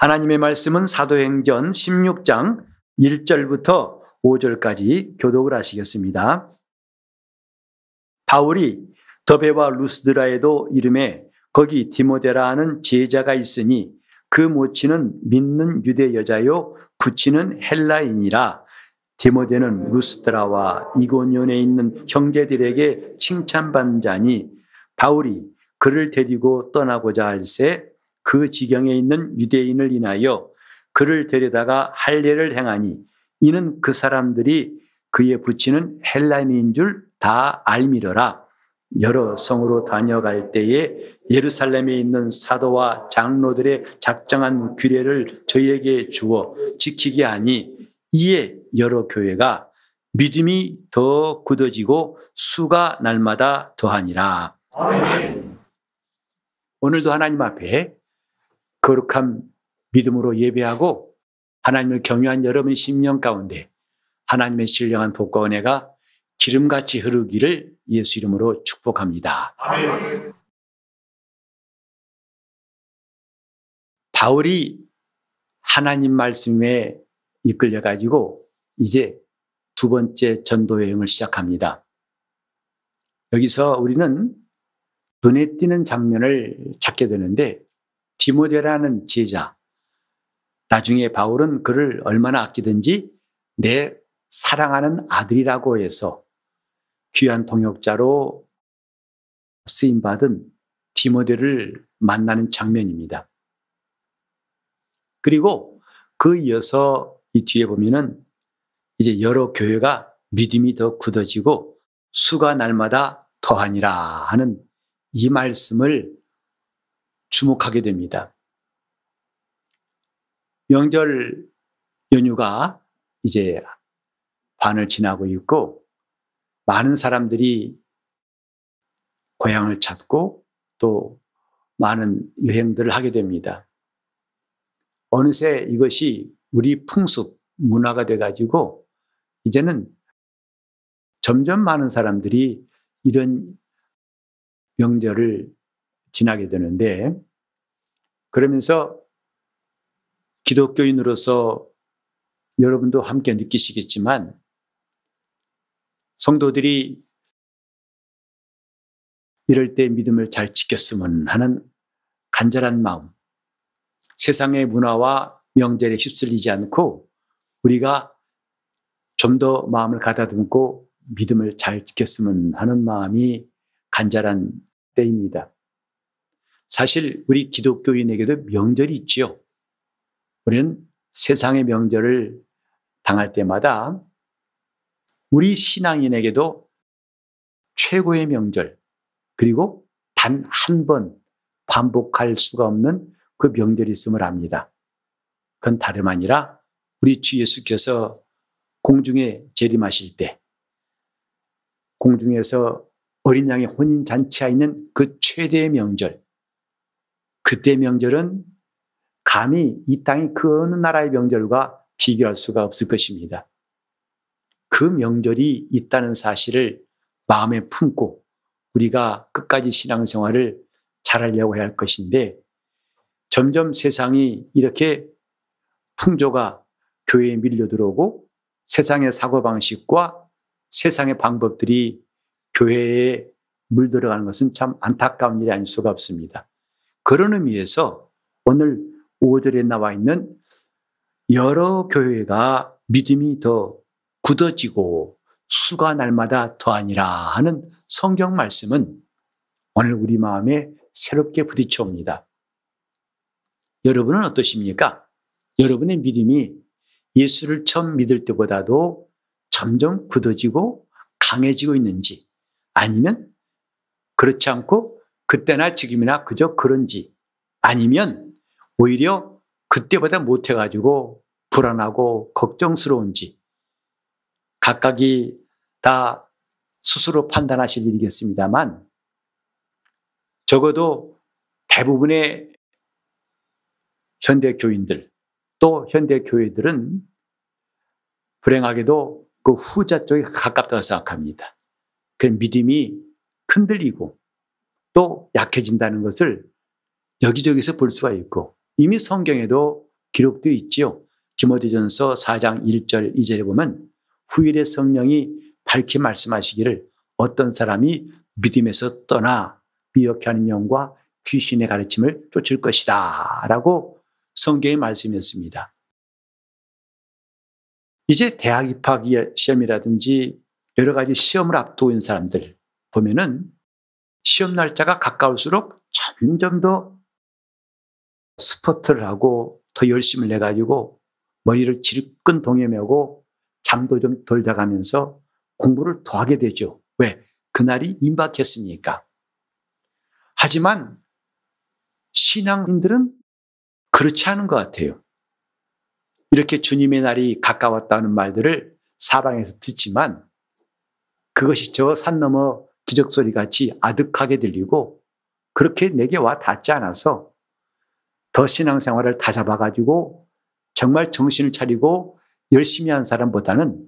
하나님의 말씀은 사도행전 16장 1절부터 5절까지 교독을 하시겠습니다. 바울이 더베와 루스드라에도 이름에 거기 디모데라 하는 제자가 있으니 그 모치는 믿는 유대 여자요 부치는 헬라인이라 디모데는 루스드라와 이고니온에 있는 형제들에게 칭찬받는 자니 바울이 그를 데리고 떠나고자 할새 그 지경에 있는 유대인을 인하여 그를 데려다가 할례를 행하니 이는 그 사람들이 그의 부치는 헬라인인 줄 다 알미러라. 여러 성으로 다녀갈 때에 예루살렘에 있는 사도와 장로들의 작정한 규례를 저에게 주어 지키게 하니 이에 여러 교회가 믿음이 더 굳어지고 수가 날마다 더하니라. 아멘. 오늘도 하나님 앞에 거룩한 믿음으로 예배하고 하나님을 경유한 여러분 심령 가운데 하나님의 신령한 복과 은혜가 기름같이 흐르기를 예수 이름으로 축복합니다. 아멘. 바울이 하나님 말씀에 이끌려 가지고 이제 두 번째 전도 여행을 시작합니다. 여기서 우리는 눈에 띄는 장면을 찾게 되는데 디모데라는 제자 나중에 바울은 그를 얼마나 아끼든지 내 사랑하는 아들이라고 해서 귀한 동역자로 쓰임 받은 디모데를 만나는 장면입니다. 그리고 그 이어서 이 뒤에 보면은 이제 여러 교회가 믿음이 더 굳어지고 수가 날마다 더하니라 하는 이 말씀을 주목하게 됩니다. 명절 연휴가 이제 반을 지나고 있고 많은 사람들이 고향을 찾고 또 많은 여행들을 하게 됩니다. 어느새 이것이 우리 풍습, 문화가 돼가지고 이제는 점점 많은 사람들이 이런 명절을 지나게 되는데 그러면서 기독교인으로서 여러분도 함께 느끼시겠지만 성도들이 이럴 때 믿음을 잘 지켰으면 하는 간절한 마음, 세상의 문화와 명절에 휩쓸리지 않고 우리가 좀 더 마음을 가다듬고 믿음을 잘 지켰으면 하는 마음이 간절한 때입니다. 사실 우리 기독교인에게도 명절이 있지요. 우리는 세상의 명절을 당할 때마다 우리 신앙인에게도 최고의 명절, 그리고 단 한 번 반복할 수가 없는 그 명절이 있음을 압니다. 그건 다름 아니라 우리 주 예수께서 공중에 재림하실 때, 공중에서 어린 양의 혼인 잔치하 있는 그 최대의 명절, 그때 명절은 감히 이 땅의 그 어느 나라의 명절과 비교할 수가 없을 것입니다. 그 명절이 있다는 사실을 마음에 품고 우리가 끝까지 신앙생활을 잘하려고 해야 할 것인데 점점 세상이 이렇게 풍조가 교회에 밀려 들어오고 세상의 사고방식과 세상의 방법들이 교회에 물들어가는 것은 참 안타까운 일이 아닐 수가 없습니다. 그런 의미에서 오늘 5절에 나와 있는 여러 교회가 믿음이 더 굳어지고 수가 날마다 더하니라 하는 성경 말씀은 오늘 우리 마음에 새롭게 부딪혀 옵니다. 여러분은 어떠십니까? 여러분의 믿음이 예수를 처음 믿을 때보다도 점점 굳어지고 강해지고 있는지 아니면 그렇지 않고 그때나 지금이나 그저 그런지 아니면 오히려 그때보다 못해가지고 불안하고 걱정스러운지 각각이 다 스스로 판단하실 일이겠습니다만 적어도 대부분의 현대 교인들 또 현대 교회들은 불행하게도 그 후자 쪽에 가깝다고 생각합니다. 그 믿음이 흔들리고 또 약해진다는 것을 여기저기서 볼 수가 있고 이미 성경에도 기록되어 있지요. 디모데전서 4장 1절 2절에 보면 후일의 성령이 밝히 말씀하시기를 어떤 사람이 믿음에서 떠나 미혹해 하는 영과 귀신의 가르침을 쫓을 것이다. 라고 성경의 말씀이었습니다. 이제 대학 입학 시험이라든지 여러 가지 시험을 앞두고 있는 사람들 보면은 시험 날짜가 가까울수록 점점 더 스포트를 하고 더 열심을 내가지고 머리를 질끈 동여매고 잠도 좀 덜 자가면서 공부를 더 하게 되죠. 왜? 그날이 임박했으니까. 하지만 신앙인들은 그렇지 않은 것 같아요. 이렇게 주님의 날이 가까웠다는 말들을 사방에서 듣지만 그것이 저 산 너머 기적소리 같이 아득하게 들리고 그렇게 내게 와 닿지 않아서 더 신앙생활을 다 잡아가지고 정말 정신을 차리고 열심히 한 사람보다는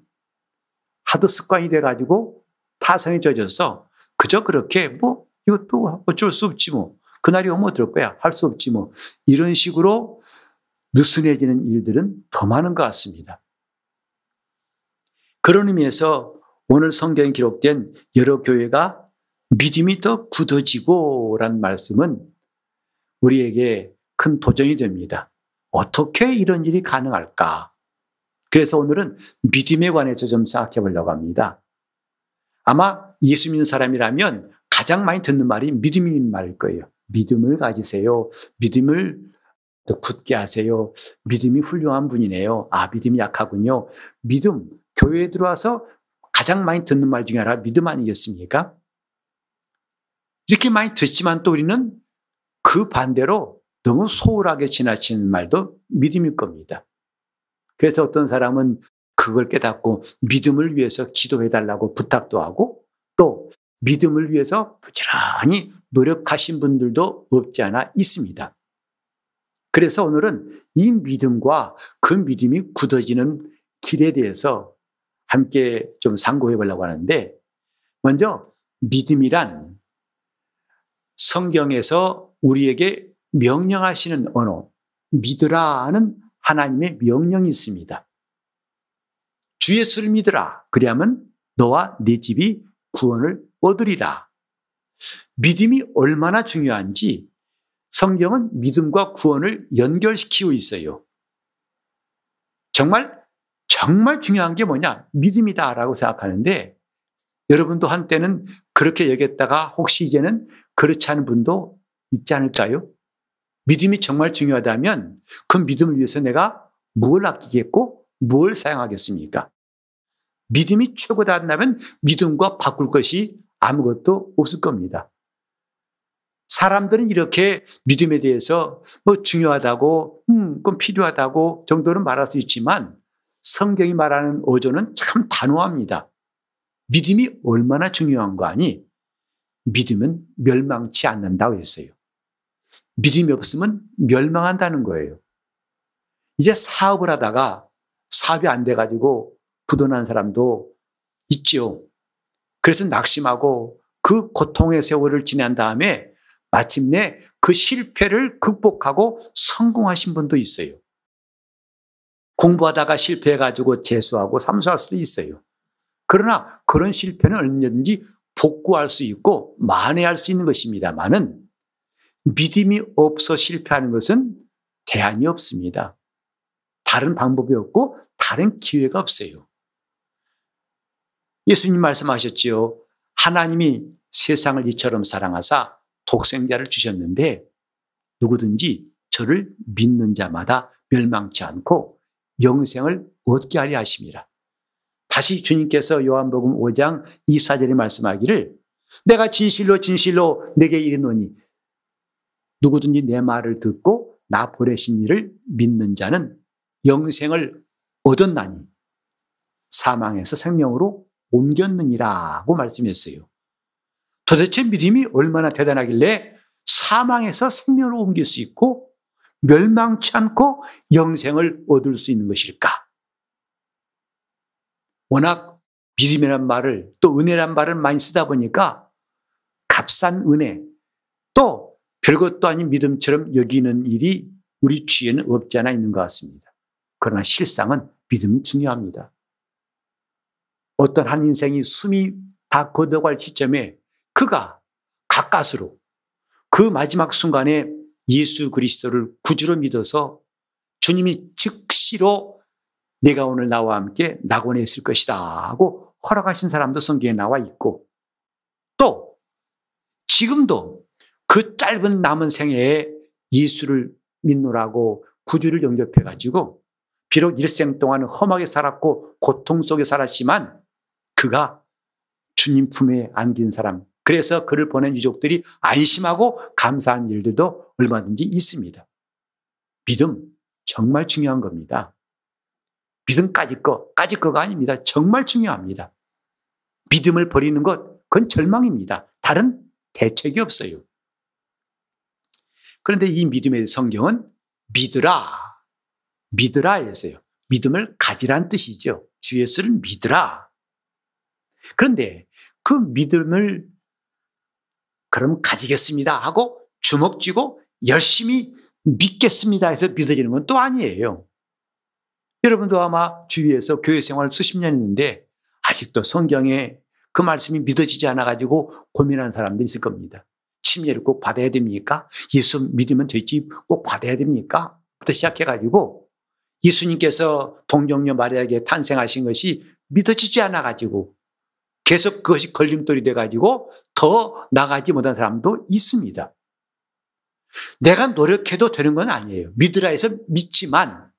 하도 습관이 돼가지고 타성이 젖어서 그저 그렇게 뭐 이것도 어쩔 수 없지 뭐. 그날이 오면 어떨 거야? 할 수 없지 뭐. 이런 식으로 느슨해지는 일들은 더 많은 것 같습니다. 그런 의미에서 오늘 성경에 기록된 여러 교회가 믿음이 더 굳어지고 란 말씀은 우리에게 큰 도전이 됩니다. 어떻게 이런 일이 가능할까? 그래서 오늘은 믿음에 관해서 좀 생각해 보려고 합니다. 아마 예수 믿는 사람이라면 가장 많이 듣는 말이 믿음인 말일 거예요. 믿음을 가지세요. 믿음을 더 굳게 하세요. 믿음이 훌륭한 분이네요. 아, 믿음이 약하군요. 믿음, 교회에 들어와서 가장 많이 듣는 말 중에 하나 믿음 아니겠습니까? 이렇게 많이 듣지만 또 우리는 그 반대로 너무 소홀하게 지나치는 말도 믿음일 겁니다. 그래서 어떤 사람은 그걸 깨닫고 믿음을 위해서 기도해달라고 부탁도 하고 또 믿음을 위해서 부지런히 노력하신 분들도 없지 않아 있습니다. 그래서 오늘은 이 믿음과 그 믿음이 굳어지는 길에 대해서 함께 좀 상고해 보려고 하는데 먼저 믿음이란 성경에서 우리에게 명령하시는 언어, 믿으라는 하나님의 명령이 있습니다. 주 예수를 믿으라. 그리하면 너와 네 집이 구원을 얻으리라. 믿음이 얼마나 중요한지 성경은 믿음과 구원을 연결시키고 있어요. 정말, 정말 중요한 게 뭐냐? 믿음이다라고 생각하는데 여러분도 한때는 그렇게 여겼다가 혹시 이제는 그렇지 않은 분도 있지 않을까요? 믿음이 정말 중요하다면 그 믿음을 위해서 내가 무엇을 아끼겠고 무엇을 사용하겠습니까? 믿음이 최고다 한다면 믿음과 바꿀 것이 아무것도 없을 겁니다. 사람들은 이렇게 믿음에 대해서 뭐 중요하다고, 음, 그건 필요하다고 정도는 말할 수 있지만 성경이 말하는 어조는 참 단호합니다. 믿음이 얼마나 중요한 거 아니? 믿음은 멸망치 않는다고 했어요. 믿음이 없으면 멸망한다는 거예요. 이제 사업을 하다가 사업이 안 돼가지고 부도난 사람도 있죠. 그래서 낙심하고 그 고통의 세월을 지난 다음에 마침내 그 실패를 극복하고 성공하신 분도 있어요. 공부하다가 실패해가지고 재수하고 삼수할 수도 있어요. 그러나 그런 실패는 얼마든지 복구할 수 있고 만회할 수 있는 것입니다만은 믿음이 없어 실패하는 것은 대안이 없습니다. 다른 방법이 없고 다른 기회가 없어요. 예수님 말씀하셨지요. 하나님이 세상을 이처럼 사랑하사 독생자를 주셨는데 누구든지 저를 믿는 자마다 멸망치 않고 영생을 얻게 하려 하심이라. 다시 주님께서 요한복음 5장 24절에 말씀하기를 내가 진실로 진실로 내게 이르노니 누구든지 내 말을 듣고 나 보내신 이를 믿는 자는 영생을 얻었나니 사망에서 생명으로 옮겼느니라고 말씀했어요. 도대체 믿음이 얼마나 대단하길래 사망에서 생명으로 옮길 수 있고 멸망치 않고 영생을 얻을 수 있는 것일까? 워낙 믿음이란 말을 또 은혜란 말을 많이 쓰다 보니까 값싼 은혜 또 별것도 아닌 믿음처럼 여기는 일이 우리 주위에는 없지 않아 있는 것 같습니다. 그러나 실상은 믿음이 중요합니다. 어떤 한 인생이 숨이 다 걷어갈 시점에 그가 가까스로 그 마지막 순간에 예수 그리스도를 구주로 믿어서 주님이 즉시로 내가 오늘 나와 함께 낙원에 있을 것이다 하고 허락하신 사람도 성경에 나와 있고 또 지금도 그 짧은 남은 생애에 예수를 믿노라고 구주를 영접해 가지고 비록 일생 동안 험하게 살았고 고통 속에 살았지만 그가 주님 품에 안긴 사람 그래서 그를 보낸 유족들이 안심하고 감사한 일들도 얼마든지 있습니다. 믿음 정말 중요한 겁니다. 믿음까지 거, 까지 거가 아닙니다. 정말 중요합니다. 믿음을 버리는 것, 그건 절망입니다. 다른 대책이 없어요. 그런데 이 믿음의 성경은 믿으라, 믿으라 했어요. 믿음을 가지란 뜻이죠. 주 예수를 믿으라. 그런데 그 믿음을 그럼 가지겠습니다 하고 주먹 쥐고 열심히 믿겠습니다 해서 믿어지는 건 또 아니에요. 여러분도 아마 주위에서 교회 생활 수십 년 했는데 아직도 성경에 그 말씀이 믿어지지 않아가지고 고민하는 사람들이 있을 겁니다. 침례를 꼭 받아야 됩니까? 예수 믿으면 되지 꼭 받아야 됩니까? 부터 시작해가지고 예수님께서 동정녀 마리아에게 탄생하신 것이 믿어지지 않아가지고 계속 그것이 걸림돌이 돼가지고 더 나가지 못한 사람도 있습니다. 내가 노력해도 되는 건 아니에요. 믿으라 해서 믿지만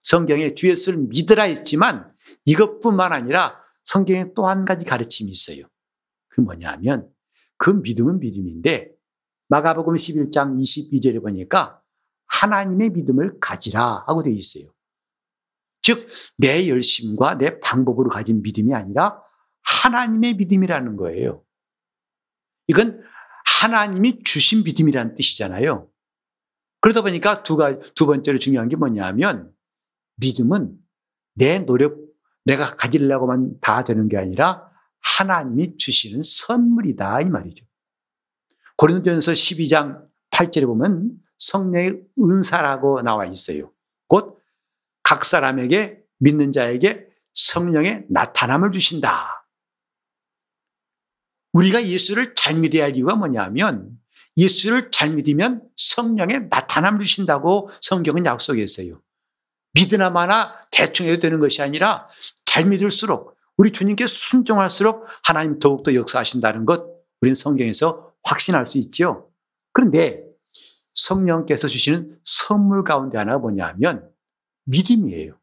성경에 주 예수를 믿으라 했지만 이것뿐만 아니라 성경에 또 한 가지 가르침이 있어요. 그 뭐냐면 그 믿음은 믿음인데 마가복음 11장 22절에 보니까 하나님의 믿음을 가지라 하고 되어 있어요. 즉, 내 열심과 내 방법으로 가진 믿음이 아니라 하나님의 믿음이라는 거예요. 이건 하나님이 주신 믿음이라는 뜻이잖아요. 그러다 보니까 두, 가, 두 번째로 중요한 게 뭐냐면 믿음은 내 노력, 내가 가지려고만 다 되는 게 아니라 하나님이 주시는 선물이다 이 말이죠. 고린도전서 12장 8절에 보면 성령의 은사라고 나와 있어요. 곧 각 사람에게 믿는 자에게 성령의 나타남을 주신다. 우리가 예수를 잘 믿어야 할 이유가 뭐냐면 예수를 잘 믿으면 성령의 나타남을 주신다고 성경은 약속했어요. 믿으나 마나 대충 해도 되는 것이 아니라 잘 믿을수록 우리 주님께 순종할수록 하나님 더욱더 역사하신다는 것 우리는 성경에서 확신할 수 있죠. 그런데 성령께서 주시는 선물 가운데 하나가 뭐냐면 믿음이에요.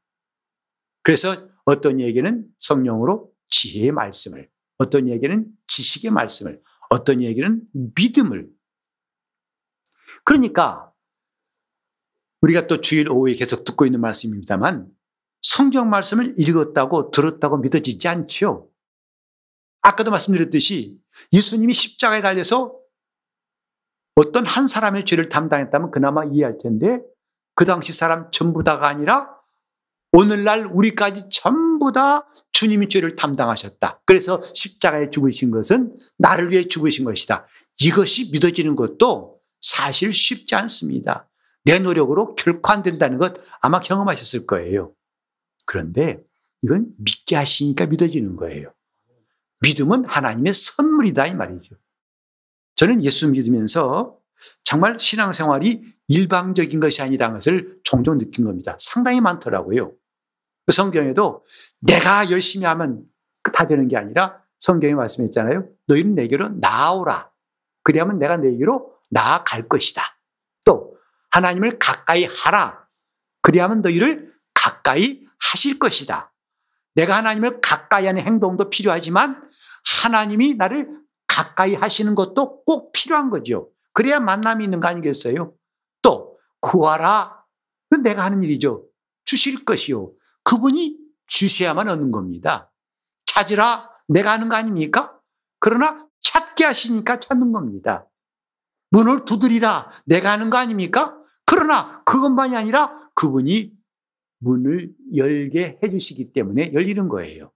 그래서 어떤 얘기는 성령으로 지혜의 말씀을 어떤 이야기는 지식의 말씀을, 어떤 이야기는 믿음을. 그러니까 우리가 또 주일 오후에 계속 듣고 있는 말씀입니다만 성경 말씀을 읽었다고 들었다고 믿어지지 않죠. 아까도 말씀드렸듯이 예수님이 십자가에 달려서 어떤 한 사람의 죄를 담당했다면 그나마 이해할 텐데 그 당시 사람 전부 다가 아니라 오늘날 우리까지 전부 다 주님이 죄를 담당하셨다. 그래서 십자가에 죽으신 것은 나를 위해 죽으신 것이다. 이것이 믿어지는 것도 사실 쉽지 않습니다. 내 노력으로 결코 안 된다는 것 아마 경험하셨을 거예요. 그런데 이건 믿게 하시니까 믿어지는 거예요. 믿음은 하나님의 선물이다 이 말이죠. 저는 예수 믿으면서 정말 신앙생활이 일방적인 것이 아니라는 것을 종종 느낀 겁니다. 상당히 많더라고요. 그 성경에도 내가 열심히 하면 다 되는 게 아니라 성경에 말씀했잖아요. 너희는 내게로 나오라. 그리하면 내가 내게로 나아갈 것이다. 또 하나님을 가까이 하라. 그리하면 너희를 가까이 하실 것이다. 내가 하나님을 가까이 하는 행동도 필요하지만 하나님이 나를 가까이 하시는 것도 꼭 필요한 거죠. 그래야 만남이 있는 거 아니겠어요? 또 구하라. 내가 하는 일이죠. 주실 것이요. 그분이 주셔야만 얻는 겁니다. 찾으라 내가 하는 거 아닙니까? 그러나 찾게 하시니까 찾는 겁니다. 문을 두드리라 내가 하는 거 아닙니까? 그러나 그것만이 아니라 그분이 문을 열게 해주시기 때문에 열리는 거예요.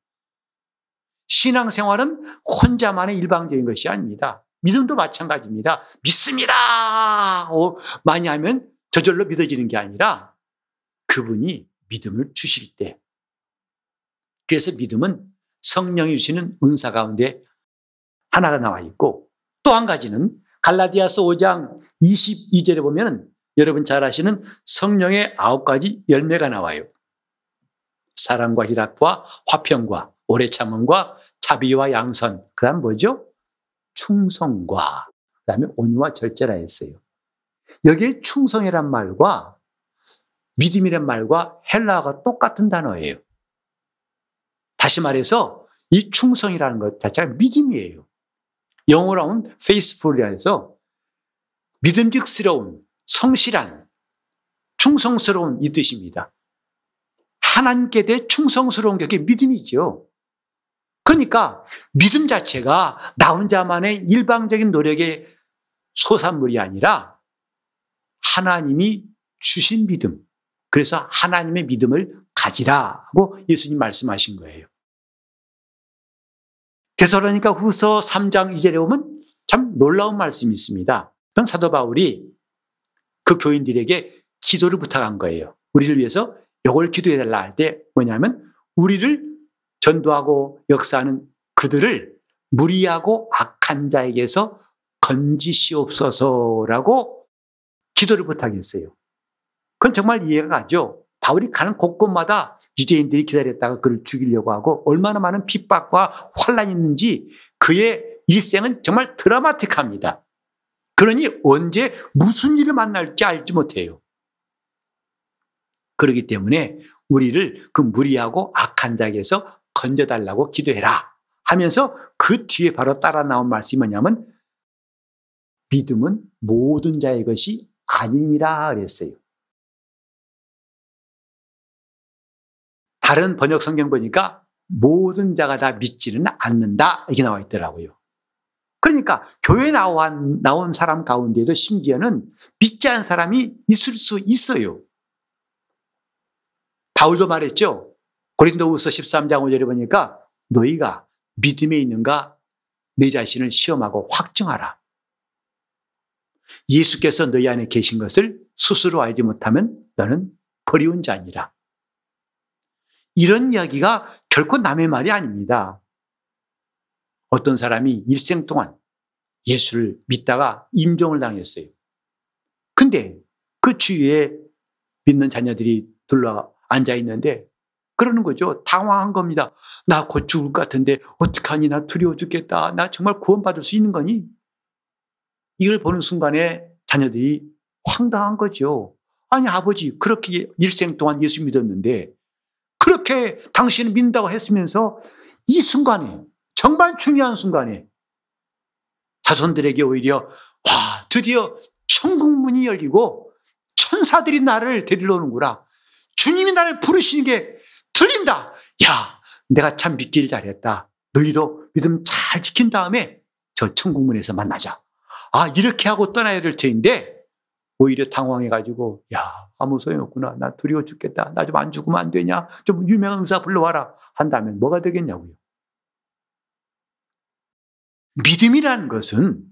신앙생활은 혼자만의 일방적인 것이 아닙니다. 믿음도 마찬가지입니다. 믿습니다! 많이 하면 저절로 믿어지는 게 아니라 그분이 믿음을 주실 때. 그래서 믿음은 성령이 주시는 은사 가운데 하나가 나와 있고 또 한 가지는 갈라디아서 5장 22절에 보면 여러분 잘 아시는 성령의 아홉 가지 열매가 나와요. 사랑과 희락과 화평과 오래 참음과 자비와 양선. 그다음 뭐죠? 충성과 그다음에 온유와 절제라 했어요. 여기에 충성이란 말과 믿음이란 말과 헬라어가 똑같은 단어예요. 다시 말해서 이 충성이라는 것 자체가 믿음이에요. 영어로 하면 faithful이라 해서 믿음직스러운, 성실한, 충성스러운 이 뜻입니다. 하나님께 대해 충성스러운 게 믿음이죠. 그러니까 믿음 자체가 나 혼자만의 일방적인 노력의 소산물이 아니라 하나님이 주신 믿음. 그래서 하나님의 믿음을 가지라 하고 예수님 말씀하신 거예요. 데살로니까 후서 3장 2절에 보면 참 놀라운 말씀이 있습니다. 그건 사도 바울이 그 교인들에게 기도를 부탁한 거예요. 우리를 위해서 이걸 기도해 달라 할 때 뭐냐면 우리를 전도하고 역사하는 그들을 무리하고 악한 자에게서 건지시옵소서라고 기도를 부탁했어요. 그건 정말 이해가 가죠. 바울이 가는 곳곳마다 유대인들이 기다렸다가 그를 죽이려고 하고 얼마나 많은 핍박과 환란이 있는지 그의 일생은 정말 드라마틱합니다. 그러니 언제 무슨 일을 만날지 알지 못해요. 그렇기 때문에 우리를 그 무리하고 악한 자에게서 건져달라고 기도해라 하면서 그 뒤에 바로 따라 나온 말씀이 뭐냐면 믿음은 모든 자의 것이 아니니라 그랬어요. 다른 번역 성경 보니까 모든 자가 다 믿지는 않는다 이렇게 나와 있더라고요. 그러니까 교회 나온, 나온 사람 가운데도 심지어는 믿지 않은 사람이 있을 수 있어요. 바울도 말했죠. 고린도후서 13장 5절에 보니까 너희가 믿음에 있는가 내 자신을 시험하고 확증하라. 예수께서 너희 안에 계신 것을 스스로 알지 못하면 너는 버리운 자니라. 이런 이야기가 결코 남의 말이 아닙니다. 어떤 사람이 일생 동안 예수를 믿다가 임종을 당했어요. 근데 그 주위에 믿는 자녀들이 둘러 앉아 있는데 그러는 거죠. 당황한 겁니다. 나 곧 죽을 것 같은데 어떡하니 나 두려워 죽겠다. 나 정말 구원받을 수 있는 거니? 이걸 보는 순간에 자녀들이 황당한 거죠. 아니 아버지 그렇게 일생 동안 예수 믿었는데 그렇게 당신을 믿는다고 했으면서 이 순간에 정말 중요한 순간에 자손들에게 오히려 와 드디어 천국 문이 열리고 천사들이 나를 데리러 오는구나. 주님이 나를 부르시는 게 들린다. 야, 내가 참 믿기를 잘했다. 너희도 믿음 잘 지킨 다음에 저 천국문에서 만나자. 아, 이렇게 하고 떠나야 될 텐데 오히려 당황해가지고 야 아무 소용 없구나. 나 두려워 죽겠다. 나 좀 안 죽으면 안 되냐? 좀 유명한 의사 불러와라. 한다면 뭐가 되겠냐고요. 믿음이라는 것은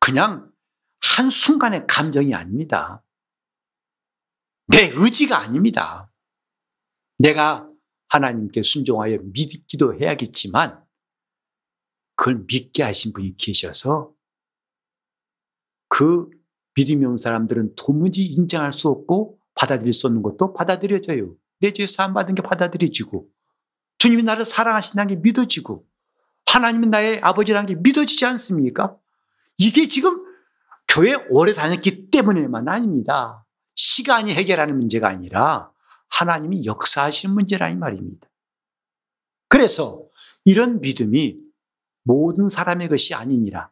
그냥 한순간의 감정이 아닙니다. 내 의지가 아닙니다. 내가 하나님께 순종하여 믿기도 해야겠지만 그걸 믿게 하신 분이 계셔서 그 믿음이 없는 사람들은 도무지 인정할 수 없고 받아들일 수 없는 것도 받아들여져요. 내 죄 사함 받은 게 받아들여지고 주님이 나를 사랑하신다는 게 믿어지고 하나님은 나의 아버지라는 게 믿어지지 않습니까? 이게 지금 교회 오래 다녔기 때문에만 아닙니다. 시간이 해결하는 문제가 아니라 하나님이 역사하시는 문제라는 말입니다. 그래서 이런 믿음이 모든 사람의 것이 아니니라.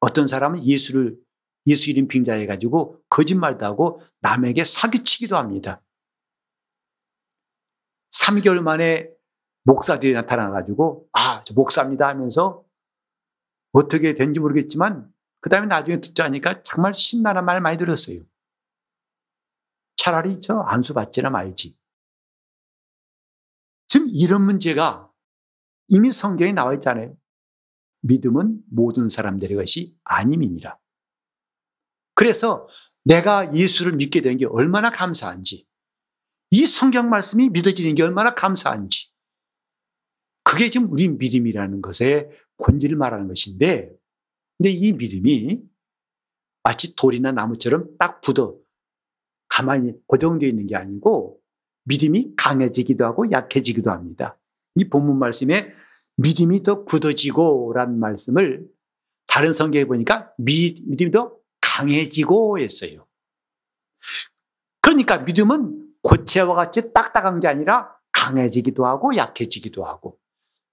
어떤 사람은 예수를 예수 이름 빙자해가지고 거짓말도 하고 남에게 사기치기도 합니다. 3개월 만에 목사들이 나타나가지고, 아, 저 목사입니다 하면서 어떻게 된지 모르겠지만, 그 다음에 나중에 듣자니까 정말 신나는 말 많이 들었어요. 차라리 저 안수 받지나 말지. 지금 이런 문제가 이미 성경에 나와 있잖아요. 믿음은 모든 사람들의 것이 아님이니라. 그래서 내가 예수를 믿게 된 게 얼마나 감사한지, 이 성경 말씀이 믿어지는 게 얼마나 감사한지, 그게 지금 우리 믿음이라는 것의 본질을 말하는 것인데, 근데 이 믿음이 마치 돌이나 나무처럼 딱 굳어 가만히 고정되어 있는 게 아니고 믿음이 강해지기도 하고 약해지기도 합니다. 이 본문 말씀에 믿음이 더 굳어지고 라는 말씀을 다른 성경에 보니까 믿음이 더 강해지고 했어요. 그러니까 믿음은 고체와 같이 딱딱한 게 아니라 강해지기도 하고 약해지기도 하고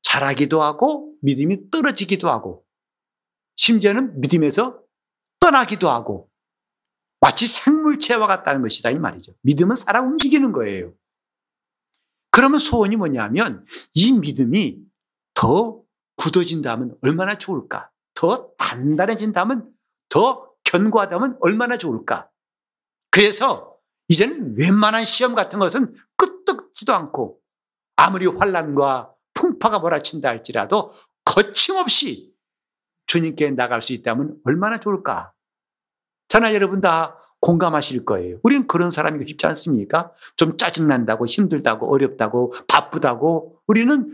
자라기도 하고 믿음이 떨어지기도 하고 심지어는 믿음에서 떠나기도 하고 마치 생물체와 같다는 것이다 이 말이죠. 믿음은 살아 움직이는 거예요. 그러면 소원이 뭐냐면 이 믿음이 더 굳어진다면 얼마나 좋을까? 더 단단해진다면 더 견고하다면 얼마나 좋을까? 그래서 이제는 웬만한 시험 같은 것은 끄떡지도 않고 아무리 환란과 풍파가 몰아친다 할지라도 거침없이 주님께 나갈 수 있다면 얼마나 좋을까? 저나 여러분 다 공감하실 거예요. 우리는 그런 사람이 쉽지 않습니까? 좀 짜증난다고, 힘들다고, 어렵다고, 바쁘다고. 우리는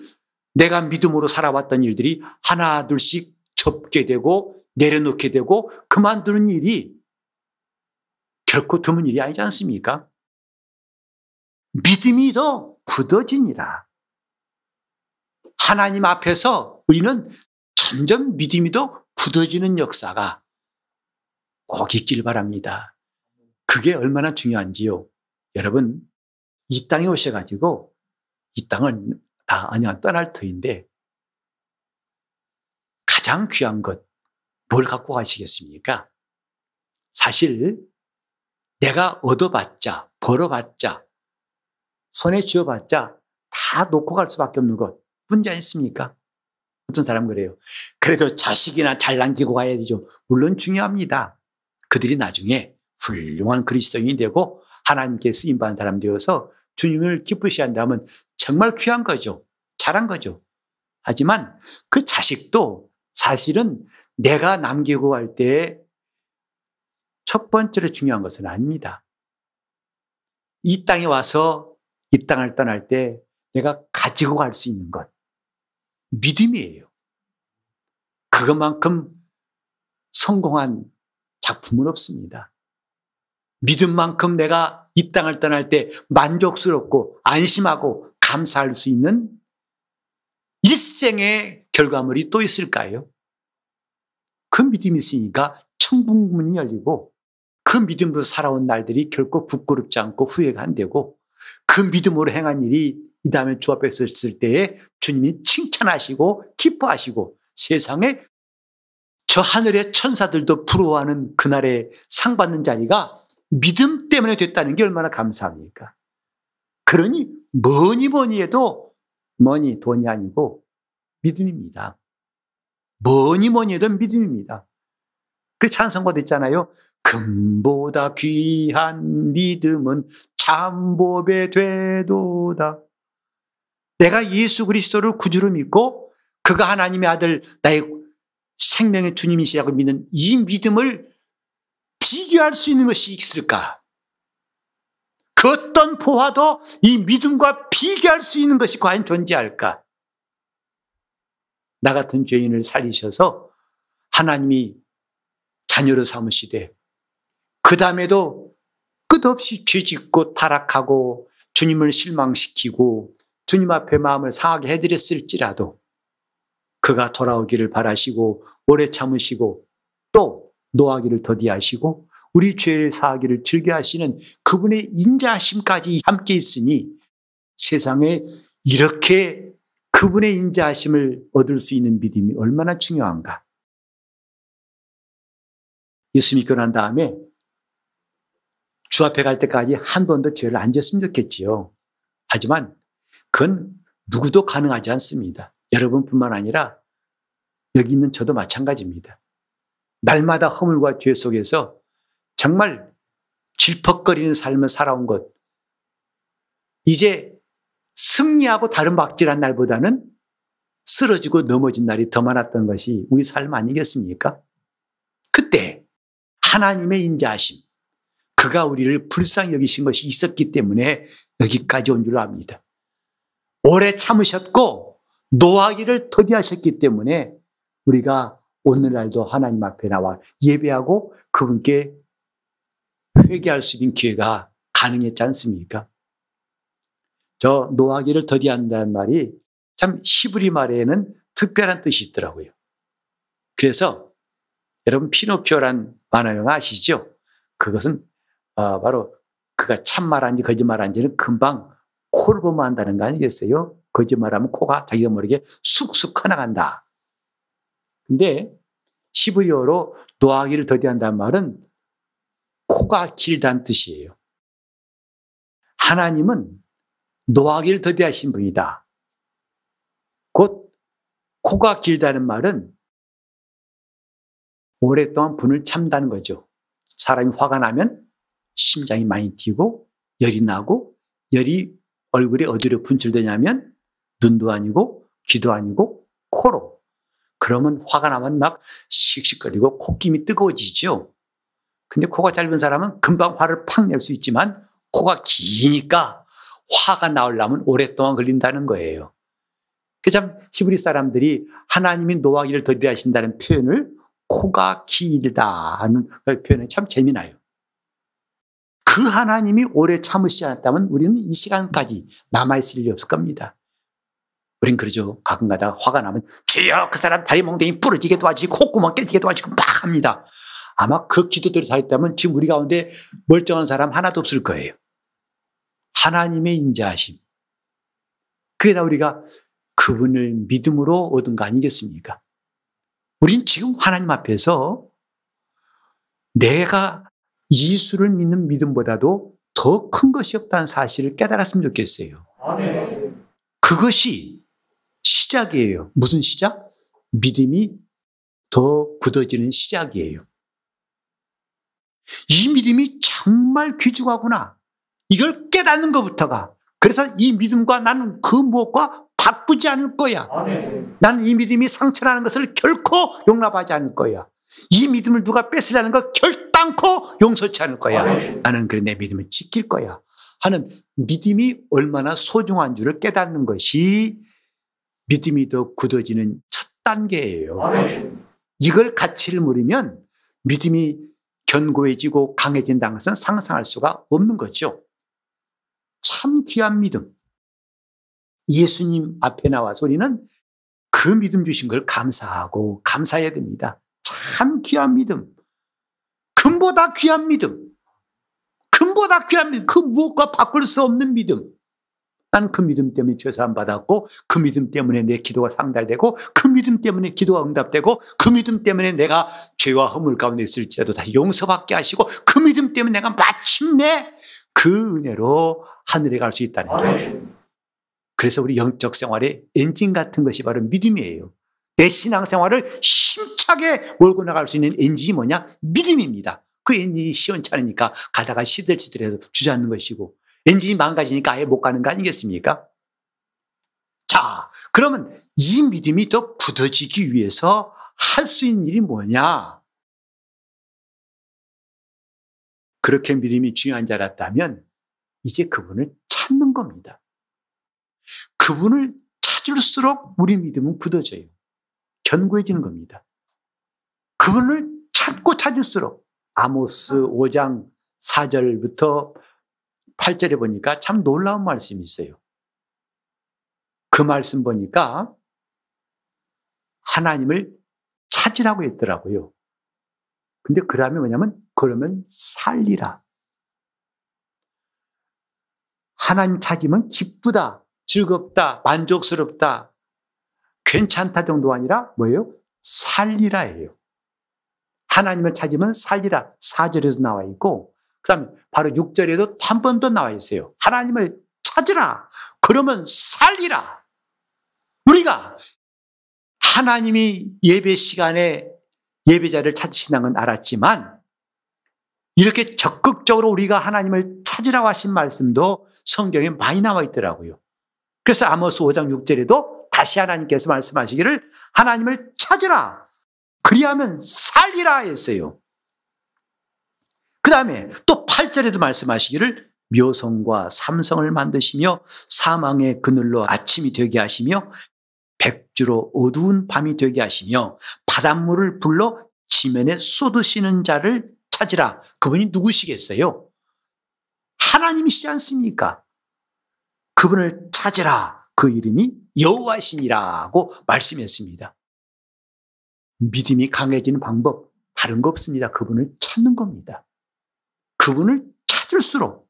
내가 믿음으로 살아왔던 일들이 하나, 둘씩 접게 되고, 내려놓게 되고, 그만두는 일이 결코 드문 일이 아니지 않습니까? 믿음이 더 굳어지니라. 하나님 앞에서 우리는 점점 믿음이 더 굳어지는 역사가 꼭 있길 바랍니다. 그게 얼마나 중요한지요. 여러분, 이 땅에 오셔가지고 이 땅은 다 아니야 떠날 터인데 가장 귀한 것, 뭘 갖고 가시겠습니까? 사실 내가 얻어봤자, 벌어봤자, 손에 쥐어봤자 다 놓고 갈 수밖에 없는 것. 문제 아니습니까? 어떤 사람은 그래요. 그래도 자식이나 잘 남기고 가야 되죠. 물론 중요합니다. 그들이 나중에 훌륭한 그리스도인이 되고 하나님께 쓰임받은 사람 되어서 주님을 기쁘시 한다면 정말 귀한 거죠. 잘한 거죠. 하지만 그 자식도 사실은 내가 남기고 갈 때 첫 번째로 중요한 것은 아닙니다. 이 땅에 와서 이 땅을 떠날 때 내가 가지고 갈 수 있는 것. 믿음이에요. 그것만큼 성공한 작품은 없습니다. 믿음만큼 내가 이 땅을 떠날 때 만족스럽고 안심하고 감사할 수 있는 일생의 결과물이 또 있을까요? 그 믿음이 있으니까 천국문이 열리고 그 믿음으로 살아온 날들이 결코 부끄럽지 않고 후회가 안 되고 그 믿음으로 행한 일이 이 다음에 주 앞에 섰을 때에 주님이 칭찬하시고 기뻐하시고 세상에 저 하늘의 천사들도 부러워하는 그날에 상 받는 자리가 믿음 때문에 됐다는 게 얼마나 감사합니까? 그러니 뭐니 뭐니 해도 뭐니 돈이 아니고 믿음입니다. 뭐니 뭐니 해도 믿음입니다. 그 찬성가도 있잖아요. 금보다 귀한 믿음은 참법에 되도다. 내가 예수 그리스도를 구주로 믿고 그가 하나님의 아들 나의 생명의 주님이시라고 믿는 이 믿음을 비교할 수 있는 것이 있을까? 그 어떤 보화도 이 믿음과 비교할 수 있는 것이 과연 존재할까? 나 같은 죄인을 살리셔서 하나님이 자녀로 삼으시되 그 다음에도 끝없이 죄짓고 타락하고 주님을 실망시키고 주님 앞에 마음을 상하게 해드렸을지라도 그가 돌아오기를 바라시고 오래 참으시고 또 노하기를 더디하시고 우리 죄를 사하기를 즐겨하시는 그분의 인자하심까지 함께 있으니 세상에 이렇게 그분의 인자하심을 얻을 수 있는 믿음이 얼마나 중요한가. 예수 믿고 난 다음에 주 앞에 갈 때까지 한 번도 죄를 안 지었으면 좋겠지요. 하지만 그건 누구도 가능하지 않습니다. 여러분뿐만 아니라 여기 있는 저도 마찬가지입니다. 날마다 허물과 죄 속에서 정말 질퍽거리는 삶을 살아온 것. 이제 승리하고 다른 박질한 날보다는 쓰러지고 넘어진 날이 더 많았던 것이 우리 삶 아니겠습니까? 그때 하나님의 인자하심, 그가 우리를 불쌍히 여기신 것이 있었기 때문에 여기까지 온 줄 압니다. 오래 참으셨고 노하기를 더디하셨기 때문에 우리가 오늘날도 하나님 앞에 나와 예배하고 그분께 회개할 수 있는 기회가 가능했지 않습니까? 저 노하기를 더디한다는 말이 참 히브리 말에는 특별한 뜻이 있더라고요. 그래서 여러분 피노키오란 만화 영화 아시죠? 그것은 어, 바로 그가 참말한지 거짓말한지는 금방 코를 보면 안다는 거 아니겠어요? 거짓말하면 코가 자기가 모르게 쑥쑥 커나간다. 근데 시브리어로 노하기를 더디한다는 말은 코가 길다는 뜻이에요. 하나님은 노하기를 더디하신 분이다. 곧 코가 길다는 말은 오랫동안 분을 참다는 거죠. 사람이 화가 나면 심장이 많이 뛰고 열이 나고 열이 얼굴에 어디로 분출되냐면 눈도 아니고 귀도 아니고 코로. 그러면 화가 나면 막 씩씩거리고 콧김이 뜨거워지죠. 근데 코가 짧은 사람은 금방 화를 팍 낼 수 있지만 코가 기니까 화가 나오려면 오랫동안 걸린다는 거예요. 그참 히브리 사람들이 하나님이 노하기를 더디하신다는 표현을 코가 길다 하는 표현이 참 재미나요. 그 하나님이 오래 참으시지 않았다면 우리는 이 시간까지 남아있을 일이 없을 겁니다. 우린 그러죠. 가끔 가다가 화가 나면 주여 그 사람 다리 몽둥이 부러지게 도와주시고 콧구멍 깨지게 도와주고 막 합니다. 아마 그 기도들이 다 있다면 지금 우리 가운데 멀쩡한 사람 하나도 없을 거예요. 하나님의 인자하심. 그게 다 우리가 그분을 믿음으로 얻은 거 아니겠습니까? 우린 지금 하나님 앞에서 내가 예수를 믿는 믿음보다도 더 큰 것이 없다는 사실을 깨달았으면 좋겠어요. 그것이 시작이에요. 무슨 시작? 믿음이 더 굳어지는 시작이에요. 이 믿음이 정말 귀중하구나. 이걸 깨닫는 것부터가. 그래서 이 믿음과 나는 그 무엇과 바꾸지 않을 거야. 나는 이 믿음이 상처라는 것을 결코 용납하지 않을 거야. 이 믿음을 누가 뺏으려는 거 결단코 용서치 않을 거야. 나는 그래 내 믿음을 지킬 거야. 하는 믿음이 얼마나 소중한 줄을 깨닫는 것이 믿음이 더 굳어지는 첫 단계예요. 이걸 가치를 물으면 믿음이 견고해지고 강해진다는 것은 상상할 수가 없는 거죠. 참 귀한 믿음. 예수님 앞에 나와서 우리는 그 믿음 주신 걸 감사하고 감사해야 됩니다. 참 귀한 믿음. 금보다 귀한 믿음. 금보다 귀한 믿음. 그 무엇과 바꿀 수 없는 믿음. 난 그 믿음 때문에 죄사함 받았고 그 믿음 때문에 내 기도가 상달되고 그 믿음 때문에 기도가 응답되고 그 믿음 때문에 내가 죄와 허물 가운데 있을지라도 다 용서받게 하시고 그 믿음 때문에 내가 마침내 그 은혜로 하늘에 갈 수 있다는 거예요. 그래서 우리 영적 생활의 엔진 같은 것이 바로 믿음이에요. 내 신앙 생활을 힘차게 몰고 나갈 수 있는 엔진이 뭐냐? 믿음입니다. 그 엔진이 시원찮으니까 가다가 시들시들해서 주저앉는 것이고 엔진이 망가지니까 아예 못 가는 거 아니겠습니까? 자, 그러면 이 믿음이 더 굳어지기 위해서 할 수 있는 일이 뭐냐? 그렇게 믿음이 중요한 줄 알았다면 이제 그분을 찾는 겁니다. 그분을 찾을수록 우리 믿음은 굳어져요. 견고해지는 겁니다. 그분을 찾고 찾을수록 아모스 5장 4절부터 8절에 보니까 참 놀라운 말씀이 있어요. 그 말씀 보니까 하나님을 찾으라고 했더라고요. 근데 그 다음에 뭐냐면, 그러면 살리라. 하나님 찾으면 기쁘다, 즐겁다, 만족스럽다, 괜찮다 정도가 아니라 뭐예요? 살리라예요. 하나님을 찾으면 살리라. 4절에도 나와 있고, 그 다음에 바로 6절에도 한 번 더 나와 있어요. 하나님을 찾으라. 그러면 살리라. 우리가 하나님이 예배 시간에 예배자를 찾으시는 건 알았지만, 이렇게 적극적으로 우리가 하나님을 찾으라고 하신 말씀도 성경에 많이 나와 있더라고요. 그래서 아모스 5장 6절에도 다시 하나님께서 말씀하시기를 하나님을 찾으라. 그리하면 살리라 했어요. 다음에 또 8절에도 말씀하시기를 묘성과 삼성을 만드시며 사망의 그늘로 아침이 되게 하시며 백주로 어두운 밤이 되게 하시며 바닷물을 불러 지면에 쏟으시는 자를 찾으라. 그분이 누구시겠어요? 하나님이시지 않습니까? 그분을 찾으라. 그 이름이 여호와시니라고 말씀했습니다. 믿음이 강해지는 방법 다른 거 없습니다. 그분을 찾는 겁니다. 그분을 찾을수록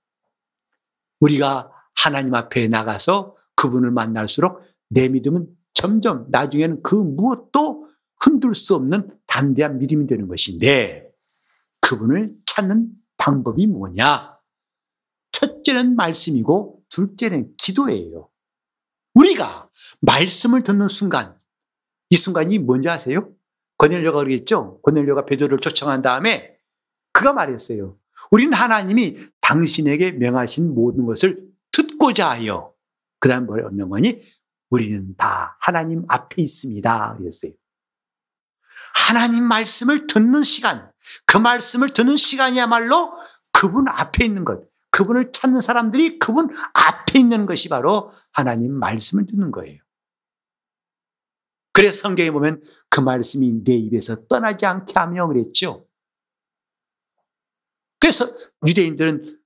우리가 하나님 앞에 나가서 그분을 만날수록 내 믿음은 점점 나중에는 그 무엇도 흔들 수 없는 담대한 믿음이 되는 것인데 그분을 찾는 방법이 뭐냐? 첫째는 말씀이고 둘째는 기도예요. 우리가 말씀을 듣는 순간 이 순간이 뭔지 아세요? 고넬료가 그러겠죠? 고넬료가 베드로를 초청한 다음에 그가 말했어요. 우리는 하나님이 당신에게 명하신 모든 것을 듣고자 하여 그 다음 뭐래 언영원이 우리는 다 하나님 앞에 있습니다. 그랬어요. 하나님 말씀을 듣는 시간, 그 말씀을 듣는 시간이야말로 그분 앞에 있는 것, 그분을 찾는 사람들이 그분 앞에 있는 것이 바로 하나님 말씀을 듣는 거예요. 그래서 성경에 보면 그 말씀이 내 입에서 떠나지 않게 하며 그랬죠. 그래서 유대인들은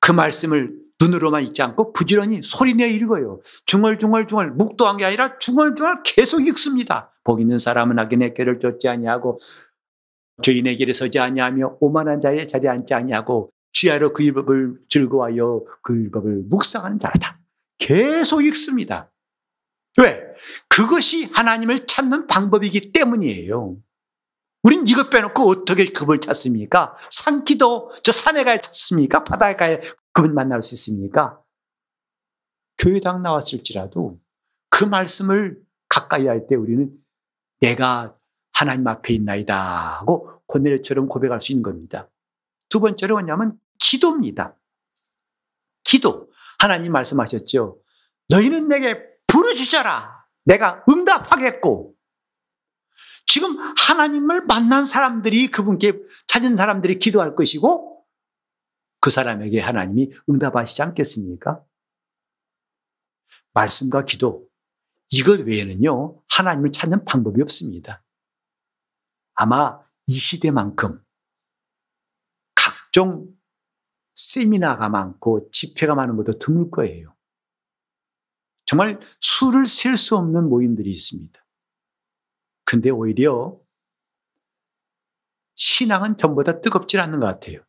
그 말씀을 눈으로만 읽지 않고 부지런히 소리내어 읽어요. 중얼중얼중얼 묵도한 게 아니라 중얼중얼 계속 읽습니다. 복 있는 사람은 악인의 길을 쫓지 아니하고 죄인의 길에 서지 아니하며 오만한 자의 자리에 앉지 아니하고 주야로 그 율법을 즐거워하여 그 율법을 묵상하는 자라다. 계속 읽습니다. 왜? 그것이 하나님을 찾는 방법이기 때문이에요. 우린 이것 빼놓고 어떻게 그걸 찾습니까? 산기도 저 산에 가야 찾습니까? 바다에 가야 그분 만날 수 있습니까? 교회당 나왔을지라도 그 말씀을 가까이 할 때 우리는 내가 하나님 앞에 있나이다 하고 고넬처럼 고백할 수 있는 겁니다. 두 번째로 뭐냐면 기도입니다. 기도. 하나님 말씀하셨죠. 너희는 내게 부르주자라. 내가 응답하겠고. 지금 하나님을 만난 사람들이 그분께 찾은 사람들이 기도할 것이고 그 사람에게 하나님이 응답하시지 않겠습니까? 말씀과 기도. 이것 외에는요, 하나님을 찾는 방법이 없습니다. 아마 이 시대만큼 각종 세미나가 많고 집회가 많은 것도 드물 거예요. 정말 수를 셀 수 없는 모임들이 있습니다. 근데 오히려 신앙은 전보다 뜨겁지 않는 것 같아요.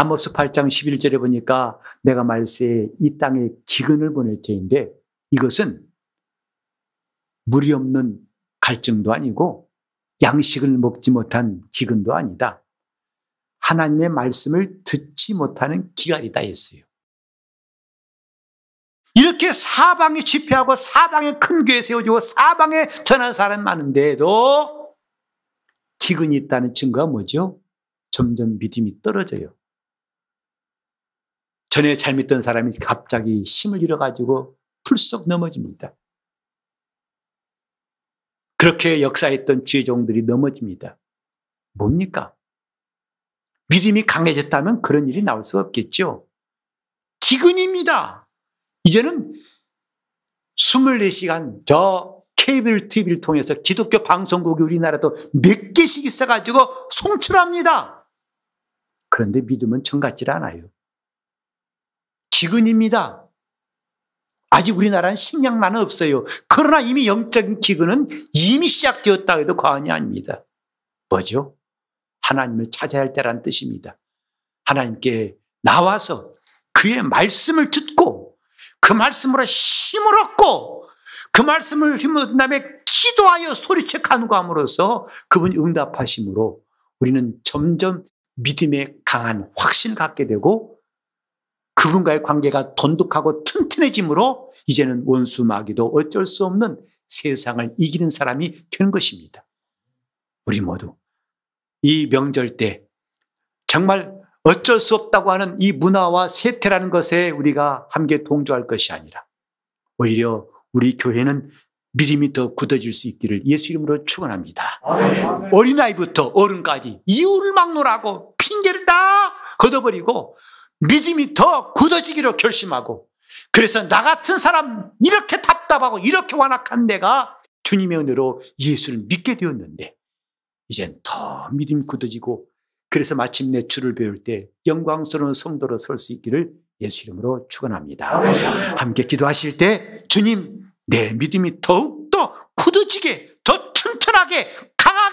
아모스 8장 11절에 보니까 내가 말세에 이 땅에 기근을 보낼 테인데 이것은 물이 없는 갈증도 아니고 양식을 먹지 못한 기근도 아니다. 하나님의 말씀을 듣지 못하는 기갈이다 했어요. 이렇게 사방에 집회하고 사방에 큰 교회 세워지고 사방에 전한 사람 많은데도 기근이 있다는 증거가 뭐죠? 점점 믿음이 떨어져요. 전에 잘 믿던 사람이 갑자기 힘을 잃어가지고 풀썩 넘어집니다. 그렇게 역사했던 주의 종들이 넘어집니다. 뭡니까? 믿음이 강해졌다면 그런 일이 나올 수 없겠죠. 기근입니다. 이제는 24시간 저 케이블 TV를 통해서 기독교 방송국이 우리나라도 몇 개씩 있어가지고 송출합니다. 그런데 믿음은 정같질 않아요. 기근입니다. 아직 우리나라는 식량만은 없어요. 그러나 이미 영적인 기근은 이미 시작되었다 해도 과언이 아닙니다. 뭐죠? 하나님을 찾아야 할 때란 뜻입니다. 하나님께 나와서 그의 말씀을 듣고 그 말씀으로 힘을 얻고 그 말씀을 힘을 얻은 다음에 기도하여 소리쳐 간구함으로써 그분이 응답하심으로 우리는 점점 믿음에 강한 확신을 갖게 되고 그분과의 관계가 돈독하고 튼튼해짐으로 이제는 원수 마귀도 어쩔 수 없는 세상을 이기는 사람이 되는 것입니다. 우리 모두 이 명절 때 정말 어쩔 수 없다고 하는 이 문화와 세태라는 것에 우리가 함께 동조할 것이 아니라 오히려 우리 교회는 믿음이 더 굳어질 수 있기를 예수 이름으로 축원합니다. 어린아이부터 어른까지 이유를 막론하고 핑계를 다 걷어버리고 믿음이 더 굳어지기로 결심하고 그래서 나 같은 사람 이렇게 답답하고 이렇게 완악한 내가 주님의 은혜로 예수를 믿게 되었는데 이젠 더 믿음이 굳어지고 그래서 마침내 주를 배울 때 영광스러운 성도로 설 수 있기를 예수 이름으로 축원합니다. 함께 기도하실 때 주님 내 믿음이 더욱더 굳어지게 더 튼튼하게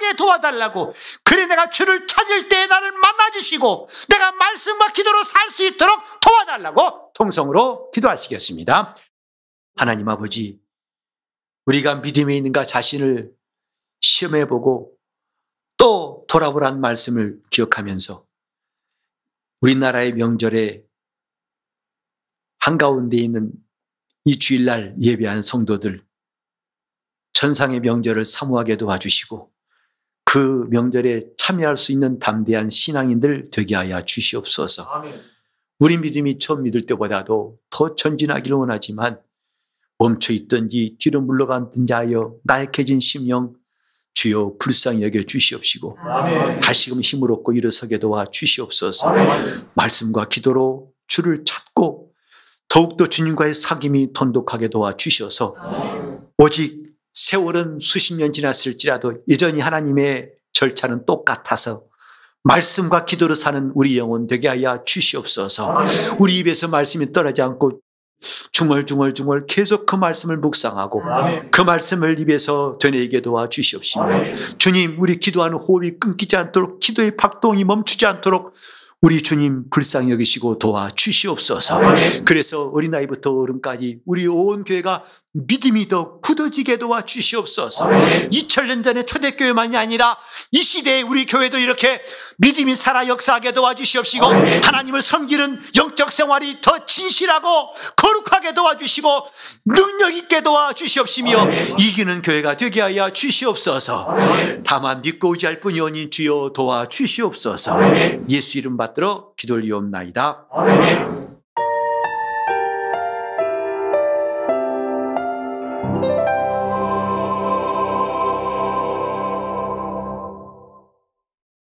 강하게 도와달라고 그래 내가 주를 찾을 때 나를 만나주시고 내가 말씀과 기도로 살 수 있도록 도와달라고 통성으로 기도하시겠습니다. 하나님 아버지 우리가 믿음에 있는가 자신을 시험해보고 또 돌아보라는 말씀을 기억하면서 우리나라의 명절에 한가운데 있는 이 주일날 예배한 성도들 천상의 명절을 사모하게 도와주시고 그 명절에 참여할 수 있는 담대한 신앙인들 되게 하여 주시옵소서. 우리 믿음이 처음 믿을 때보다도 더 전진하기를 원하지만 멈춰 있든지 뒤로 물러간든지 하여 나약해진 심령 주여 불쌍히 여겨 주시옵시고 아멘. 다시금 힘을 얻고 일어서게 도와 주시옵소서. 말씀과 기도로 주를 찾고 더욱더 주님과의 사귐이 돈독하게 도와 주셔서 오직 세월은 수십 년 지났을지라도 여전히 하나님의 절차는 똑같아서 말씀과 기도로 사는 우리 영혼 되게 하여 주시옵소서. 우리 입에서 말씀이 떠나지 않고 중얼중얼중얼 계속 그 말씀을 묵상하고 아멘. 그 말씀을 입에서 되뇌게 도와 주시옵시고 주님 우리 기도하는 호흡이 끊기지 않도록 기도의 박동이 멈추지 않도록 우리 주님 불쌍히 여기시고 도와 주시옵소서. 그래서 어린아이부터 어른까지 우리 온 교회가 믿음이 더 굳어지게 도와 주시옵소서. 2000년 전의 초대교회만이 아니라 이 시대에 우리 교회도 이렇게 믿음이 살아 역사하게 도와 주시옵시고 하나님을 섬기는 영적 생활이 더 진실하고 거룩하게 도와 주시고 능력 있게 도와 주시옵시며 이기는 교회가 되게 하여 주시옵소서. 다만 믿고 의지할 뿐이오니 주여 도와 주시옵소서. 예수 이름 받 들어 기도리옵나이다.